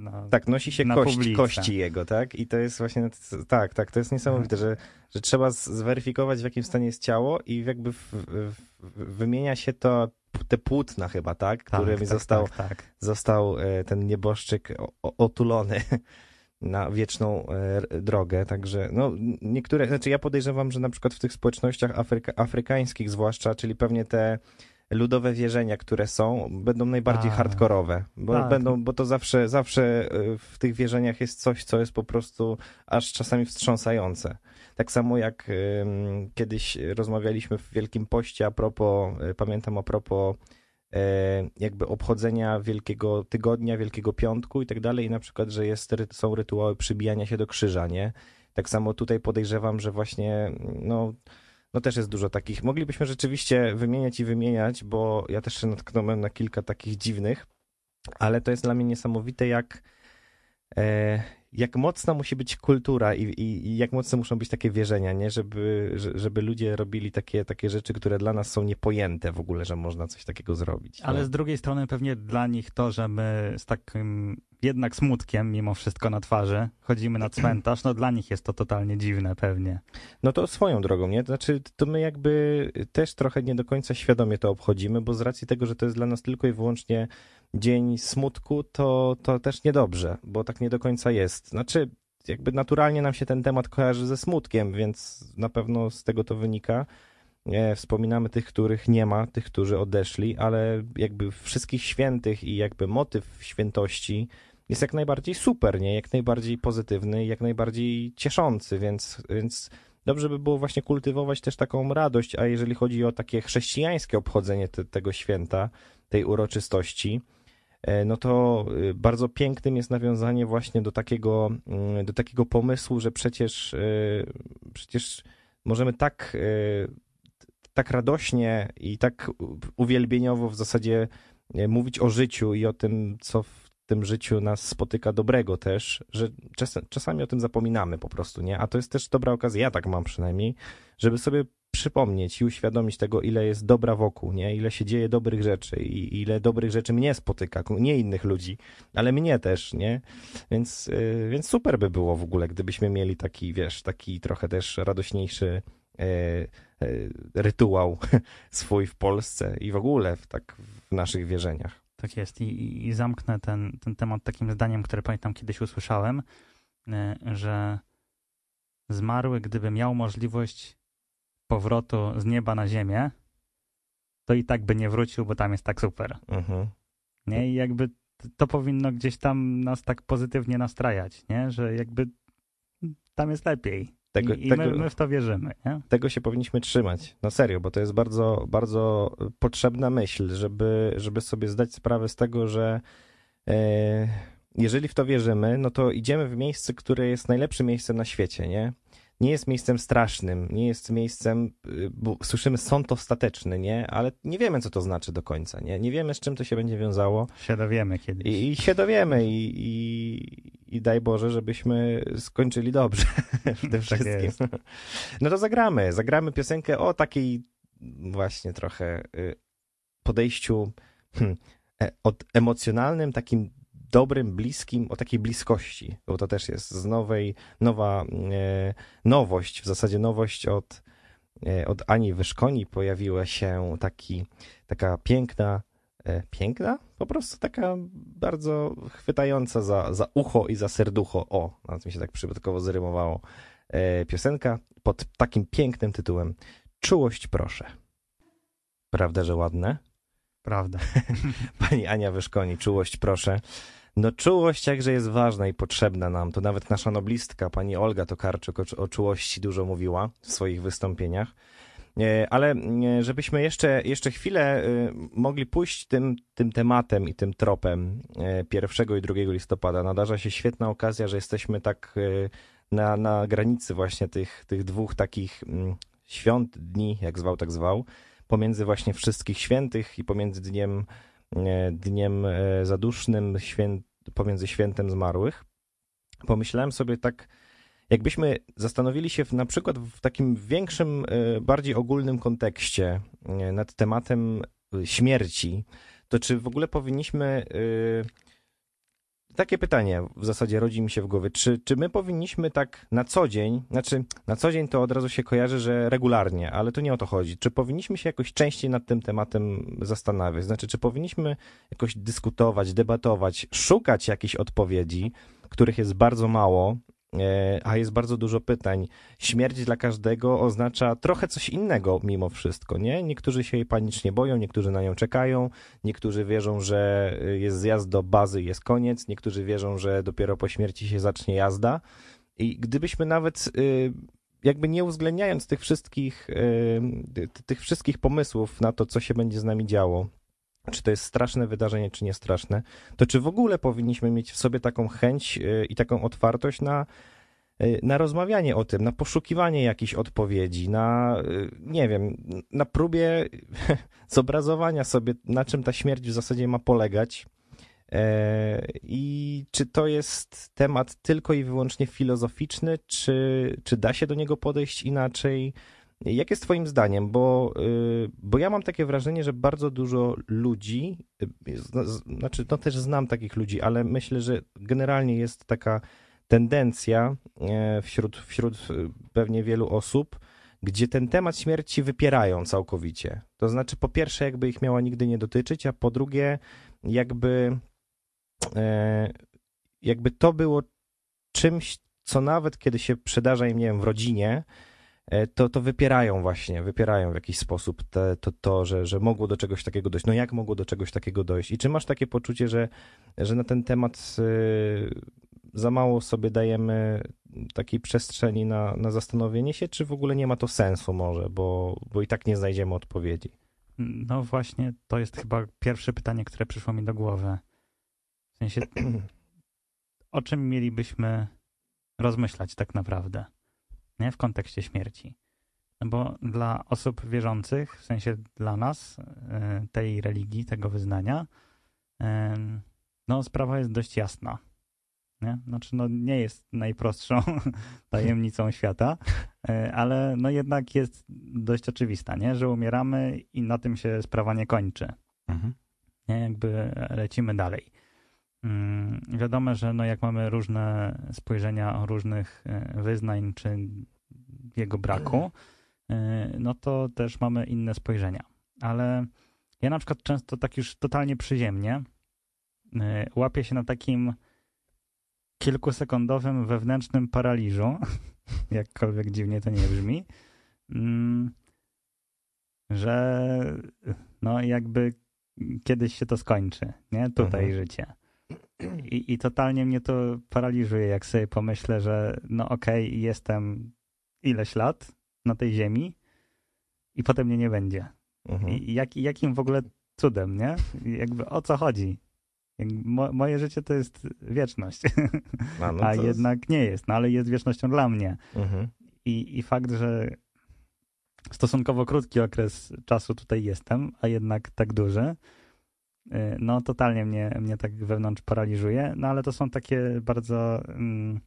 na, tak, nosi się kość, kości jego, tak? I to jest właśnie, tak, tak, to jest niesamowite, że, że trzeba zweryfikować w jakim stanie jest ciało i jakby w, w, wymienia się to te płótna chyba, tak? tak, Którymi tak, został, tak, tak. został e, ten nieboszczyk otulony na wieczną e, drogę, także no niektóre, znaczy ja podejrzewam, że na przykład w tych społecznościach afryka, afrykańskich zwłaszcza, czyli pewnie te ludowe wierzenia, które są, będą najbardziej hardkorowe, bo Tak. będą, bo to zawsze, zawsze e, w tych wierzeniach jest coś, co jest po prostu aż czasami wstrząsające. Tak samo jak em, kiedyś rozmawialiśmy w Wielkim Poście a propos, e, pamiętam a propos e, jakby obchodzenia Wielkiego Tygodnia, Wielkiego Piątku i tak dalej, i na przykład, że jest, są rytuały przybijania się do krzyża, nie? Tak samo tutaj podejrzewam, że właśnie, no, no też jest dużo takich. Moglibyśmy rzeczywiście wymieniać i wymieniać, bo ja też się natknąłem na kilka takich dziwnych, ale to jest dla mnie niesamowite, jak, e, jak mocna musi być kultura i, i, i jak mocne muszą być takie wierzenia, nie? Żeby, że- żeby ludzie robili takie, takie rzeczy, które dla nas są niepojęte w ogóle, że można coś takiego zrobić. Ale nie? z drugiej strony pewnie dla nich to, że my z takim jednak smutkiem mimo wszystko na twarzy chodzimy na cmentarz, no dla nich jest to totalnie dziwne pewnie. No to swoją drogą, nie? Znaczy, to my jakby też trochę nie do końca świadomie to obchodzimy, bo z racji tego, że to jest dla nas tylko i wyłącznie dzień smutku, to, to też niedobrze, bo tak nie do końca jest. Znaczy, jakby naturalnie nam się ten temat kojarzy ze smutkiem, więc na pewno z tego to wynika. Wspominamy tych, których nie ma, tych, którzy odeszli, ale jakby wszystkich świętych i jakby motyw świętości jest jak najbardziej super, nie? Jak najbardziej pozytywny, jak najbardziej cieszący, więc, więc dobrze by było właśnie kultywować też taką radość, a jeżeli chodzi o takie chrześcijańskie obchodzenie te, tego święta, tej uroczystości, e, no to y, bardzo pięknym jest nawiązanie właśnie do takiego, mm, do takiego pomysłu, że przecież, y, przecież możemy tak, tak radośnie i tak uwielbieniowo w zasadzie e, mówić o życiu i o tym, co tym życiu nas spotyka dobrego też, że czas, czasami o tym zapominamy po prostu, nie? A to jest też dobra okazja, ja tak mam przynajmniej, żeby sobie przypomnieć i uświadomić tego, ile jest dobra wokół, nie? Ile się dzieje dobrych rzeczy i ile dobrych rzeczy mnie spotyka, nie innych ludzi, ale mnie też, nie? Więc, yy, więc super by było w ogóle, gdybyśmy mieli taki, wiesz, taki trochę też radośniejszy yy, yy, rytuał swój w Polsce i w ogóle w, tak w naszych wierzeniach. Tak jest i, i zamknę ten, ten temat takim zdaniem, które pamiętam kiedyś usłyszałem, e, że zmarły, gdyby miał możliwość powrotu z nieba na ziemię, to i tak by nie wrócił, bo tam jest tak super. Mhm. Nie? I jakby to powinno gdzieś tam nas tak pozytywnie nastrajać, nie? że jakby tam jest lepiej. Tego, I, tego, my, my, w to wierzymy. Nie? Tego się powinniśmy trzymać. Na serio, bo to jest bardzo, bardzo potrzebna myśl, żeby, żeby sobie zdać sprawę z tego, że e, jeżeli w to wierzymy, no to idziemy w miejsce, które jest najlepszym miejscem na świecie, nie? Nie jest miejscem strasznym, nie jest miejscem, y, bo słyszymy sąd ostateczny, nie? Ale nie wiemy, co to znaczy do końca, nie? Nie wiemy, z czym to się będzie wiązało. Się dowiemy kiedyś. I, i się dowiemy i, i, i, daj Boże, żebyśmy skończyli dobrze w tym tak wszystkim. no to zagramy, zagramy piosenkę o takiej właśnie trochę y, podejściu hmm, e, od emocjonalnym, takim dobrym, bliskim, o takiej bliskości, bo to też jest z nowej, nowa e, nowość, w zasadzie nowość od, e, od Ani Wyszkoni pojawiła się taki, taka piękna, e, piękna? Po prostu taka bardzo chwytająca za, za ucho i za serducho, o, nawet mi się tak przypadkowo zrymowało, piosenka pod takim pięknym tytułem Czułość proszę. Prawda, że ładne? Prawda. Pani Ania Wyszkoni, czułość proszę. No czułość jakże jest ważna i potrzebna nam. To nawet nasza noblistka, pani Olga Tokarczuk o, o czułości dużo mówiła w swoich wystąpieniach. E, ale e, żebyśmy jeszcze, jeszcze chwilę e, mogli pójść tym, tym tematem i tym tropem 1 i 2 listopada, nadarza się świetna okazja, że jesteśmy tak na, na granicy właśnie tych, tych dwóch takich mm, świąt, dni, jak zwał, tak zwał, pomiędzy właśnie wszystkich świętych i pomiędzy dniem dniem zadusznym, święt, pomiędzy świętem zmarłych, pomyślałem sobie tak, jakbyśmy zastanowili się w, na przykład w takim większym, e, bardziej ogólnym kontekście e, nad tematem e, śmierci, to czy w ogóle powinniśmy. Takie pytanie w zasadzie rodzi mi się w głowie. Czy, czy my powinniśmy tak na co dzień, znaczy na co dzień to od razu się kojarzy, że regularnie, ale to nie o to chodzi. Czy powinniśmy się jakoś częściej nad tym tematem zastanawiać? Znaczy, czy powinniśmy jakoś dyskutować, debatować, szukać jakichś odpowiedzi, których jest bardzo mało, a jest bardzo dużo pytań. Śmierć dla każdego oznacza trochę coś innego mimo wszystko, nie? Niektórzy się jej panicznie boją, niektórzy na nią czekają, niektórzy wierzą, że jest zjazd do bazy jest koniec, niektórzy wierzą, że dopiero po śmierci się zacznie jazda. I gdybyśmy nawet y, jakby nie uwzględniając tych wszystkich, y, tych wszystkich pomysłów na to, co się będzie z nami działo, czy to jest straszne wydarzenie, czy nie straszne, to czy w ogóle powinniśmy mieć w sobie taką chęć y, i taką otwartość na, y, na rozmawianie o tym, na poszukiwanie jakichś odpowiedzi, na, y, nie wiem, na próbie zobrazowania sobie, na czym ta śmierć w zasadzie ma polegać. E, I czy to jest temat tylko i wyłącznie filozoficzny, czy, czy da się do niego podejść inaczej? Jak jest Twoim zdaniem? Bo, y, bo ja mam takie wrażenie, że bardzo dużo ludzi, y, znaczy, no też znam takich ludzi, ale myślę, że generalnie jest taka tendencja e, wśród, wśród y, pewnie wielu osób, gdzie ten temat śmierci wypierają całkowicie. To znaczy, po pierwsze, jakby ich miała nigdy nie dotyczyć, a po drugie, jakby, e, jakby to było czymś, co nawet kiedy się przydarza im, nie wiem, w rodzinie, to, to wypierają właśnie, wypierają w jakiś sposób te, to, to że, że mogło do czegoś takiego dojść. No jak mogło do czegoś takiego dojść? I czy masz takie poczucie, że, że na ten temat y, za mało sobie dajemy takiej przestrzeni na, na zastanowienie się, czy w ogóle nie ma to sensu może, bo, bo i tak nie znajdziemy odpowiedzi? No właśnie, to jest chyba pierwsze pytanie, które przyszło mi do głowy. W sensie, o czym mielibyśmy rozmyślać tak naprawdę? Nie? w kontekście śmierci. No bo dla osób wierzących, w sensie dla nas, e, tej religii, tego wyznania, no sprawa jest dość jasna. Nie? Znaczy, no nie jest najprostszą tajemnicą świata, e, ale no jednak jest dość oczywista, nie? że umieramy i na tym się sprawa nie kończy. Mhm. Nie? Jakby lecimy dalej. Mm, wiadomo, że no jak mamy różne spojrzenia o różnych e, wyznań czy jego braku, e, no to też mamy inne spojrzenia. Ale ja na przykład często tak już totalnie przyziemnie łapię się na takim kilkusekundowym wewnętrznym paraliżu, jakkolwiek dziwnie to nie brzmi, mm, że no jakby kiedyś się to skończy, nie? Tutaj mhm. życie. I, I totalnie mnie to paraliżuje, jak sobie pomyślę, że no okej, okay, jestem ileś lat na tej ziemi i potem mnie nie będzie. Mhm. I jak, jakim w ogóle cudem, nie? Jakby o co chodzi? Mo, moje życie to jest wieczność, a, no a jednak jest... nie jest, no ale jest wiecznością dla mnie. Mhm. I, I fakt, że stosunkowo krótki okres czasu tutaj jestem, a jednak tak duży, no totalnie mnie, mnie tak wewnątrz paraliżuje, no ale to są takie bardzo, mm,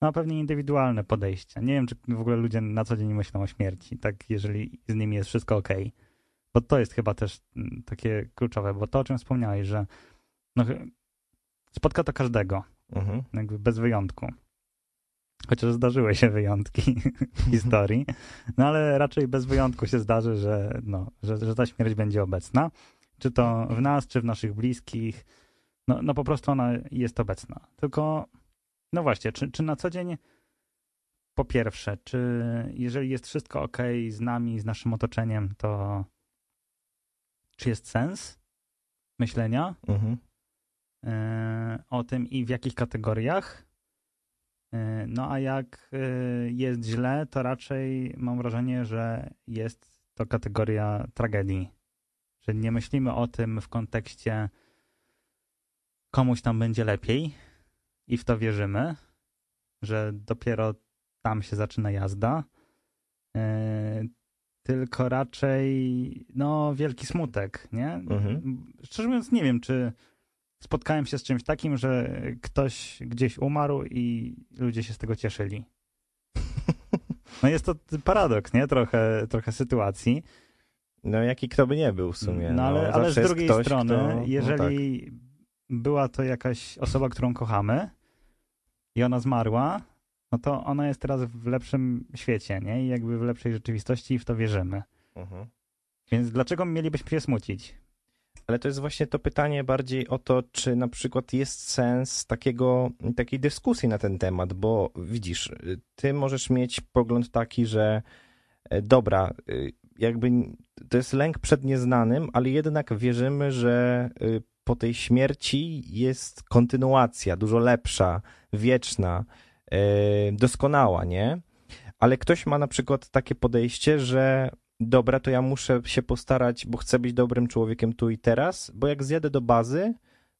no pewnie indywidualne podejścia. Nie wiem, czy w ogóle ludzie na co dzień myślą o śmierci, tak jeżeli z nimi jest wszystko ok. Bo to jest chyba też mm, takie kluczowe, bo to, o czym wspomniałeś, że no, spotka to każdego, mhm. jakby bez wyjątku. Chociaż zdarzyły się wyjątki w historii, no ale raczej bez wyjątku się zdarzy, że, no, że, że ta śmierć będzie obecna. Czy to w nas, czy w naszych bliskich. No, no po prostu ona jest obecna. Tylko, no właśnie, czy, czy na co dzień po pierwsze, czy jeżeli jest wszystko ok z nami, z naszym otoczeniem, to czy jest sens myślenia? Mhm. E, o tym i w jakich kategoriach. E, no a jak e, jest źle, to raczej mam wrażenie, że jest to kategoria tragedii. Że nie myślimy o tym w kontekście komuś tam będzie lepiej i w to wierzymy, że dopiero tam się zaczyna jazda. Tylko raczej no wielki smutek, nie? Mhm. Szczerze mówiąc nie wiem, czy spotkałem się z czymś takim, że ktoś gdzieś umarł i ludzie się z tego cieszyli. No jest to paradoks, nie? Trochę, trochę sytuacji. No jaki kto by nie był w sumie. No, ale, no, ale z drugiej ktoś, strony, kto... No jeżeli no tak. była to jakaś osoba, którą kochamy i ona zmarła, no to ona jest teraz w lepszym świecie, nie? I jakby w lepszej rzeczywistości i w to wierzymy. Mhm. Więc dlaczego mielibyśmy się smucić? Ale to jest właśnie to pytanie bardziej o to, czy na przykład jest sens takiego, takiej dyskusji na ten temat, bo widzisz, ty możesz mieć pogląd taki, że e, dobra, e, jakby to jest lęk przed nieznanym, ale jednak wierzymy, że e, po tej śmierci jest kontynuacja, dużo lepsza, wieczna, doskonała, nie? Ale ktoś ma na przykład takie podejście, że dobra, to ja muszę się postarać, bo chcę być dobrym człowiekiem tu i teraz, bo jak zjadę do bazy,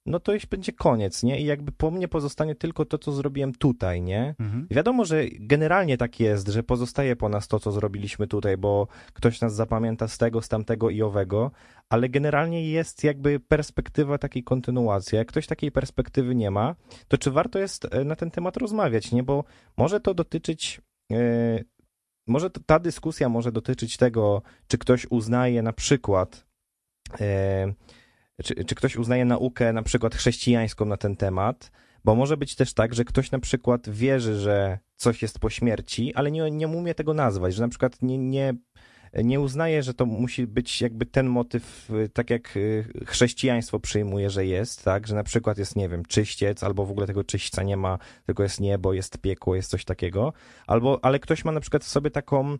no to już będzie koniec, nie? I jakby po mnie pozostanie tylko to, co zrobiłem tutaj, nie? Mhm. Wiadomo, że generalnie tak jest, że pozostaje po nas to, co zrobiliśmy tutaj, bo ktoś nas zapamięta z tego, z tamtego i owego, ale generalnie jest jakby perspektywa takiej kontynuacji. Jak ktoś takiej perspektywy nie ma, to czy warto jest e, na ten temat rozmawiać, nie? Bo może to dotyczyć e, może ta dyskusja może dotyczyć tego, czy ktoś uznaje na przykład, e, czy, czy ktoś uznaje naukę na przykład chrześcijańską na ten temat, bo może być też tak, że ktoś na przykład wierzy, że coś jest po śmierci, ale nie, nie umie tego nazwać, że na przykład nie, nie nie uznaje, że to musi być jakby ten motyw, y, tak jak y, chrześcijaństwo przyjmuje, że jest, tak, że na przykład jest, nie wiem, czyściec, albo w ogóle tego czyśćca nie ma, tylko jest niebo, jest piekło, jest coś takiego, albo, ale ktoś ma na przykład w sobie taką,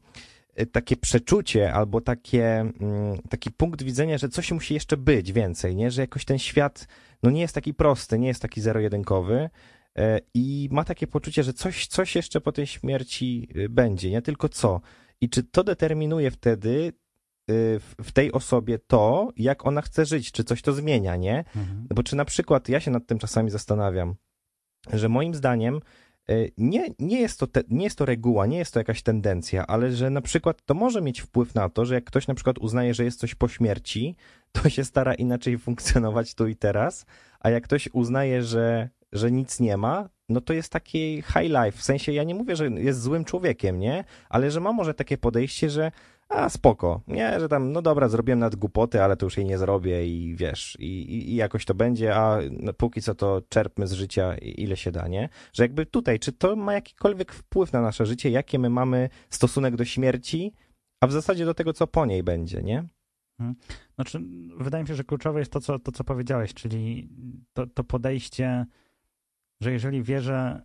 takie przeczucie albo takie, mm, taki punkt widzenia, że coś musi jeszcze być więcej, nie? Że jakoś ten świat no nie jest taki prosty, nie jest taki zero-jedynkowy i ma takie poczucie, że coś, coś jeszcze po tej śmierci będzie, nie tylko co. I czy to determinuje wtedy y, w tej osobie to, jak ona chce żyć, czy coś to zmienia, nie? Mhm. Bo czy na przykład, ja się nad tym czasami zastanawiam, że moim zdaniem y, nie, nie, jest to te, nie jest to reguła, nie jest to jakaś tendencja, ale że na przykład to może mieć wpływ na to, że jak ktoś na przykład uznaje, że jest coś po śmierci, to się stara inaczej funkcjonować tu i teraz, a jak ktoś uznaje, że, że nic nie ma, no to jest taki high life. W sensie ja nie mówię, że jest złym człowiekiem, nie? Ale że ma może takie podejście, że a spoko, nie, że tam, no dobra, zrobiłem nad głupoty, ale to już jej nie zrobię i wiesz, i, i, i jakoś to będzie, a no, póki co to czerpmy z życia ile się da, nie? Że jakby tutaj, czy to ma jakikolwiek wpływ na nasze życie, jakie my mamy stosunek do śmierci, a w zasadzie do tego, co po niej będzie, nie? Znaczy, wydaje mi się, że kluczowe jest to, co, to, co powiedziałeś, czyli to, to podejście, że jeżeli wierzę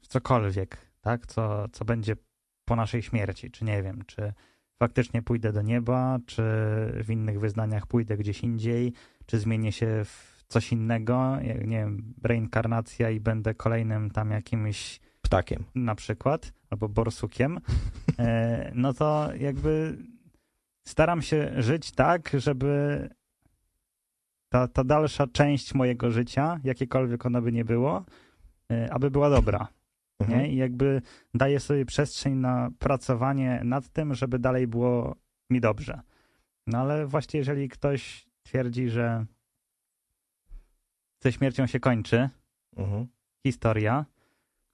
w cokolwiek, tak, co, co będzie po naszej śmierci, czy nie wiem, czy faktycznie pójdę do nieba, czy w innych wyznaniach pójdę gdzieś indziej, czy zmienię się w coś innego, nie wiem, reinkarnacja i będę kolejnym tam jakimś ptakiem na przykład, albo borsukiem, e, no to jakby staram się żyć tak, żeby ta, ta dalsza część mojego życia, jakiekolwiek ona by nie było, e, aby była dobra. Mhm. Nie? I jakby daję sobie przestrzeń na pracowanie nad tym, żeby dalej było mi dobrze. No ale właśnie jeżeli ktoś twierdzi, że ze śmiercią się kończy mhm. historia,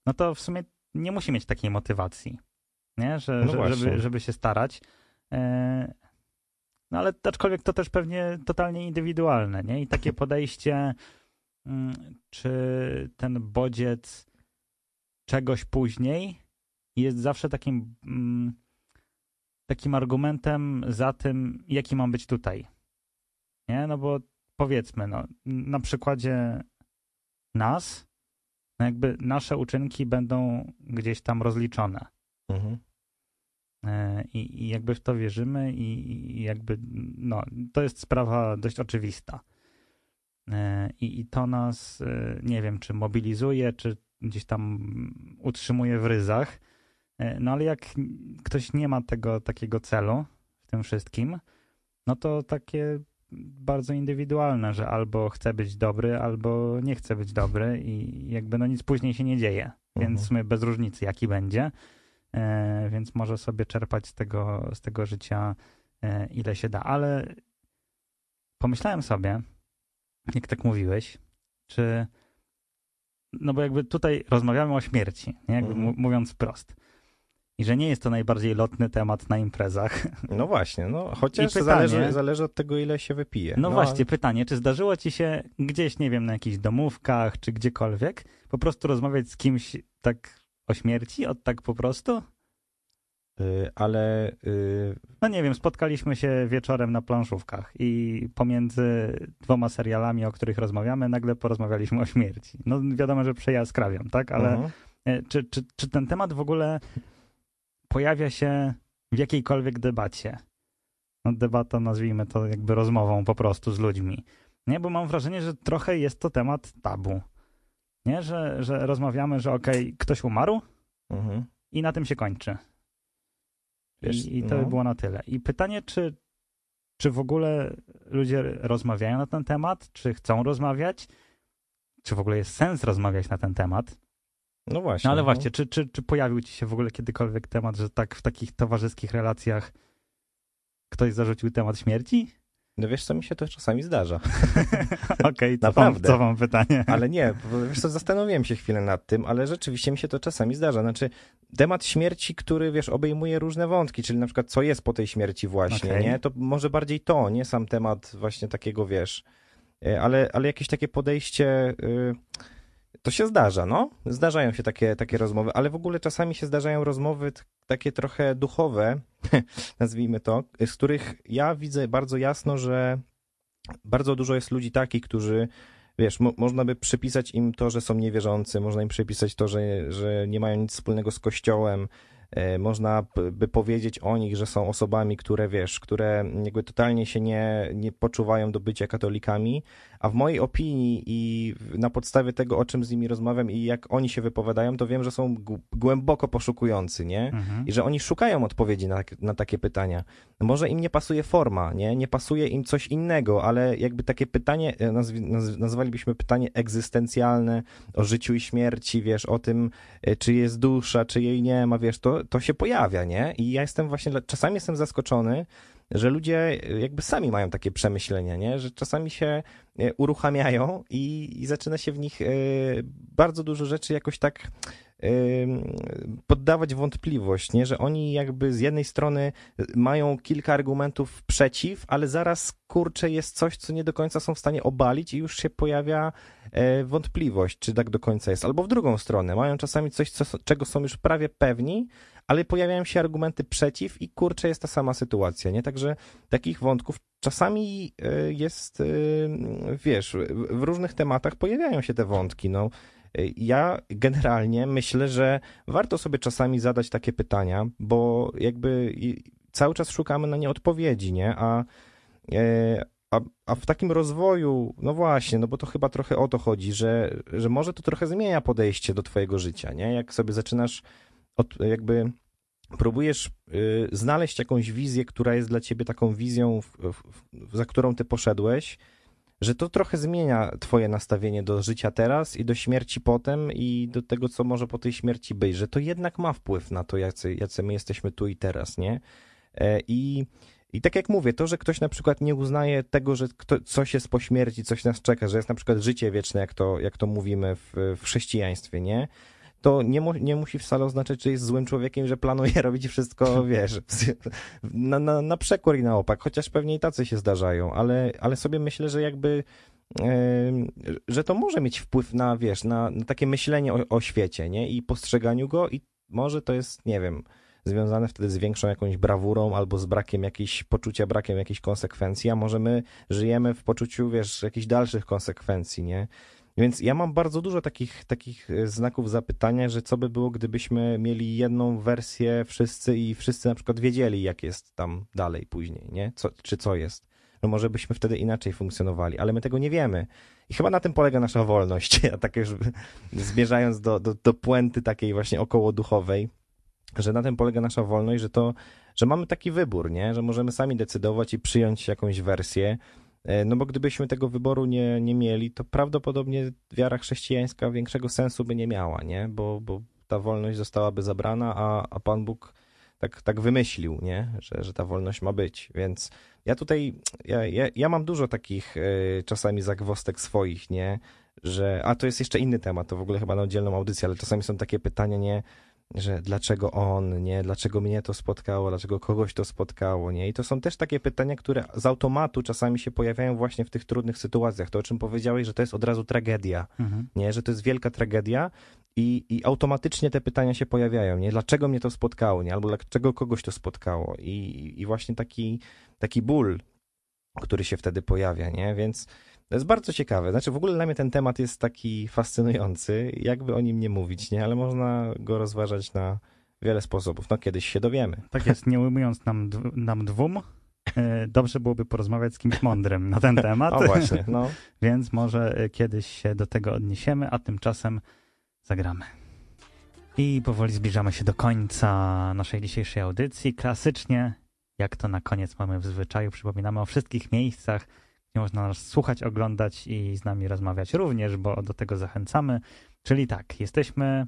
no to w sumie nie musi mieć takiej motywacji, nie? Że, no żeby, żeby się starać. E, no ale aczkolwiek to też pewnie totalnie indywidualne, nie? I takie podejście, mm, czy ten bodziec czegoś później jest zawsze takim, mm, takim argumentem za tym, jaki mam być tutaj. Nie? No bo powiedzmy, no, na przykładzie nas, no jakby nasze uczynki będą gdzieś tam rozliczone. Mhm. E, I, I, jakby w to wierzymy i, i, jakby, no, to jest sprawa dość oczywista. E, I, I to nas, e, nie wiem, czy mobilizuje, czy gdzieś tam utrzymuje w ryzach. No ale jak ktoś nie ma tego takiego celu w tym wszystkim, no to takie bardzo indywidualne, że albo chce być dobry, albo nie chce być dobry i jakby no nic później się nie dzieje. Mhm. Więc w sumie bez różnicy jaki będzie. E, więc może sobie czerpać z tego, z tego życia e, ile się da. Ale pomyślałem sobie, jak tak mówiłeś, czy no bo jakby tutaj rozmawiamy o śmierci, nie? Jakby mhm. mówiąc prost. I że nie jest to najbardziej lotny temat na imprezach. No właśnie, no chociaż pytanie, zależy, zależy od tego, ile się wypije. No, no właśnie, pytanie, czy zdarzyło ci się gdzieś, nie wiem, na jakichś domówkach, czy gdziekolwiek, po prostu rozmawiać z kimś tak o śmierci, od tak po prostu? Yy, ale... Yy... No nie wiem, spotkaliśmy się wieczorem na planszówkach i pomiędzy dwoma serialami, o których rozmawiamy, nagle porozmawialiśmy o śmierci. No wiadomo, że przejaskrawiem, tak? Ale uh -huh. yy, czy, czy, czy ten temat w ogóle pojawia się w jakiejkolwiek debacie? No debata, nazwijmy to jakby rozmową po prostu z ludźmi. Nie, bo mam wrażenie, że trochę jest to temat tabu. Nie, że, że rozmawiamy, że okej, okay, ktoś umarł mhm. i na tym się kończy. Wiesz, I, I, to no. by było na tyle. I pytanie, czy, czy w ogóle ludzie rozmawiają na ten temat, czy chcą rozmawiać, czy w ogóle jest sens rozmawiać na ten temat. No właśnie. No ale no. właśnie, czy, czy, czy pojawił ci się w ogóle kiedykolwiek temat, że tak w takich towarzyskich relacjach ktoś zarzucił temat śmierci? No wiesz co, mi się to czasami zdarza. Okej, okay, Naprawdę. co wam pytanie? Ale nie, wiesz co, zastanowiłem się chwilę nad tym, ale rzeczywiście mi się to czasami zdarza. Znaczy, temat śmierci, który, wiesz, obejmuje różne wątki, czyli na przykład co jest po tej śmierci właśnie, okay. nie? To może bardziej to, nie sam temat właśnie takiego, wiesz, e, ale, ale jakieś takie podejście... Yy to się zdarza, no. Zdarzają się takie, takie rozmowy, ale w ogóle czasami się zdarzają rozmowy takie trochę duchowe, nazwijmy to, z których ja widzę bardzo jasno, że bardzo dużo jest ludzi takich, którzy wiesz, mo można by przypisać im to, że są niewierzący, można im przypisać to, że, że nie mają nic wspólnego z Kościołem, E, można by powiedzieć o nich, że są osobami, które wiesz, które jakby totalnie się nie, nie poczuwają do bycia katolikami, a w mojej opinii i na podstawie tego, o czym z nimi rozmawiam i jak oni się wypowiadają, to wiem, że są głęboko poszukujący, nie? Mhm. I że oni szukają odpowiedzi na, na takie pytania. Może im nie pasuje forma, nie? Nie pasuje im coś innego, ale jakby takie pytanie, e, nazw nazwalibyśmy pytanie egzystencjalne o życiu i śmierci, wiesz, o tym, e, czy jest dusza, czy jej nie ma, wiesz, to, to się pojawia, nie? I ja jestem właśnie, czasami jestem zaskoczony, że ludzie jakby sami mają takie przemyślenia, nie? że czasami się e, uruchamiają i, i zaczyna się w nich e, bardzo dużo rzeczy jakoś tak poddawać wątpliwość, nie? że oni jakby z jednej strony mają kilka argumentów przeciw, ale zaraz kurczę jest coś, co nie do końca są w stanie obalić i już się pojawia e, wątpliwość, czy tak do końca jest. Albo w drugą stronę, mają czasami coś, co, czego są już prawie pewni, ale pojawiają się argumenty przeciw i kurczę jest ta sama sytuacja, nie? Także takich wątków czasami e, jest, e, wiesz, w różnych tematach pojawiają się te wątki, no. Ja generalnie myślę, że warto sobie czasami zadać takie pytania, bo jakby cały czas szukamy na nie odpowiedzi, nie? A, e, a, a w takim rozwoju, no właśnie, no bo to chyba trochę o to chodzi, że, że może to trochę zmienia podejście do twojego życia, nie? Jak sobie zaczynasz od, jakby próbujesz y, znaleźć jakąś wizję, która jest dla ciebie taką wizją, w, w, za którą ty poszedłeś, że to trochę zmienia twoje nastawienie do życia teraz i do śmierci potem i do tego, co może po tej śmierci być, że to jednak ma wpływ na to, jacy, jacy my jesteśmy tu i teraz, nie? E, I, I tak jak mówię, to, że ktoś na przykład nie uznaje tego, że kto, coś jest po śmierci, coś nas czeka, że jest na przykład życie wieczne, jak to, jak to mówimy w, w chrześcijaństwie, nie? To nie, mu, nie musi wcale oznaczać, że jest złym człowiekiem, że planuje robić wszystko, wiesz, na, na, na przekór i na opak, chociaż pewnie i tacy się zdarzają, ale, ale sobie myślę, że jakby że to może mieć wpływ na, wiesz, na, na takie myślenie o, o, świecie, nie? I postrzeganiu go i może to jest, nie wiem, związane wtedy z większą jakąś brawurą albo z brakiem jakiejś poczucia, brakiem jakichś konsekwencji, a może my żyjemy w poczuciu, wiesz, jakichś dalszych konsekwencji, nie? Więc ja mam bardzo dużo takich, takich e, znaków zapytania, że co by było, gdybyśmy mieli jedną wersję wszyscy i wszyscy na przykład wiedzieli, jak jest tam dalej później, nie? Co, czy co jest. No może byśmy wtedy inaczej funkcjonowali, ale my tego nie wiemy. I chyba na tym polega nasza wolność, a tak już zmierzając do, do, do puenty takiej właśnie około duchowej, że na tym polega nasza wolność, że to, że mamy taki wybór, nie? Że możemy sami decydować i przyjąć jakąś wersję, no bo gdybyśmy tego wyboru nie, nie mieli, to prawdopodobnie wiara chrześcijańska większego sensu by nie miała, nie? Bo, bo ta wolność zostałaby zabrana, a, a Pan Bóg tak, tak wymyślił, nie? Że, że ta wolność ma być. Więc ja tutaj, ja, ja, ja mam dużo takich y, czasami zagwostek swoich, nie? Że, a to jest jeszcze inny temat, to w ogóle chyba na oddzielną audycję, ale czasami są takie pytania, nie? Że dlaczego on, nie, dlaczego mnie to spotkało, dlaczego kogoś to spotkało, nie? I to są też takie pytania, które z automatu czasami się pojawiają właśnie w tych trudnych sytuacjach. To, o czym powiedziałeś, że to jest od razu tragedia, mhm. nie? Że to jest wielka tragedia i, i automatycznie te pytania się pojawiają, nie? Dlaczego mnie to spotkało, nie? Albo dlaczego kogoś to spotkało? I, i właśnie taki, taki ból, który się wtedy pojawia, nie? Więc to jest bardzo ciekawe. Znaczy, w ogóle dla mnie ten temat jest taki fascynujący, jakby o nim nie mówić, nie? Ale można go rozważać na wiele sposobów. No, kiedyś się dowiemy. Tak jest, nie ujmując nam, nam dwóm, e, dobrze byłoby porozmawiać z kimś mądrym na ten temat. O właśnie, no. Więc może e, kiedyś się do tego odniesiemy, a tymczasem zagramy. I powoli zbliżamy się do końca naszej dzisiejszej audycji. Klasycznie, jak to na koniec mamy w zwyczaju, przypominamy o wszystkich miejscach, można nas słuchać, oglądać i z nami rozmawiać również, bo do tego zachęcamy. Czyli tak, jesteśmy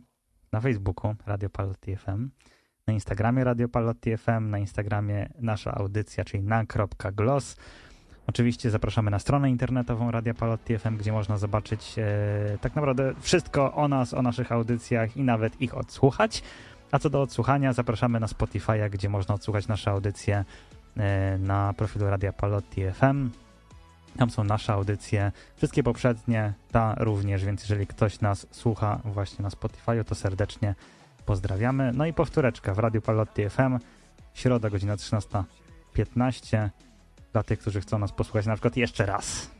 na Facebooku Radio Palotti FM, na Instagramie Radio Palotti FM, na Instagramie nasza audycja, czyli na.glos. Oczywiście zapraszamy na stronę internetową Radia Palotti FM, gdzie można zobaczyć e, tak naprawdę wszystko o nas, o naszych audycjach i nawet ich odsłuchać. A co do odsłuchania, zapraszamy na Spotify, gdzie można odsłuchać nasze audycje e, na profilu Radia Palotti FM. Tam są nasze audycje, wszystkie poprzednie, ta również, więc jeżeli ktoś nas słucha właśnie na Spotify, to serdecznie pozdrawiamy. No i powtóreczka w Radiu Palotti FM, środa, godzina 13.15, dla tych, którzy chcą nas posłuchać na przykład jeszcze raz.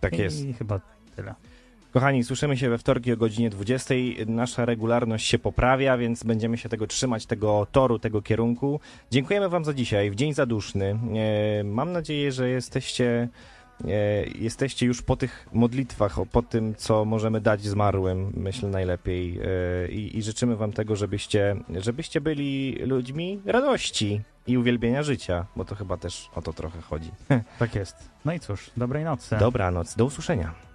Tak I jest. I chyba tyle. Kochani, słyszymy się we wtorki o godzinie 20. Nasza regularność się poprawia, więc będziemy się tego trzymać, tego toru, tego kierunku. Dziękujemy Wam za dzisiaj, w dzień zaduszny. E, mam nadzieję, że jesteście jesteście już po tych modlitwach, po tym, co możemy dać zmarłym, myślę najlepiej. E, I, I, życzymy wam tego, żebyście, żebyście byli ludźmi radości i uwielbienia życia, bo to chyba też o to trochę chodzi. Tak jest. No i cóż, dobrej nocy. Dobranoc, do usłyszenia.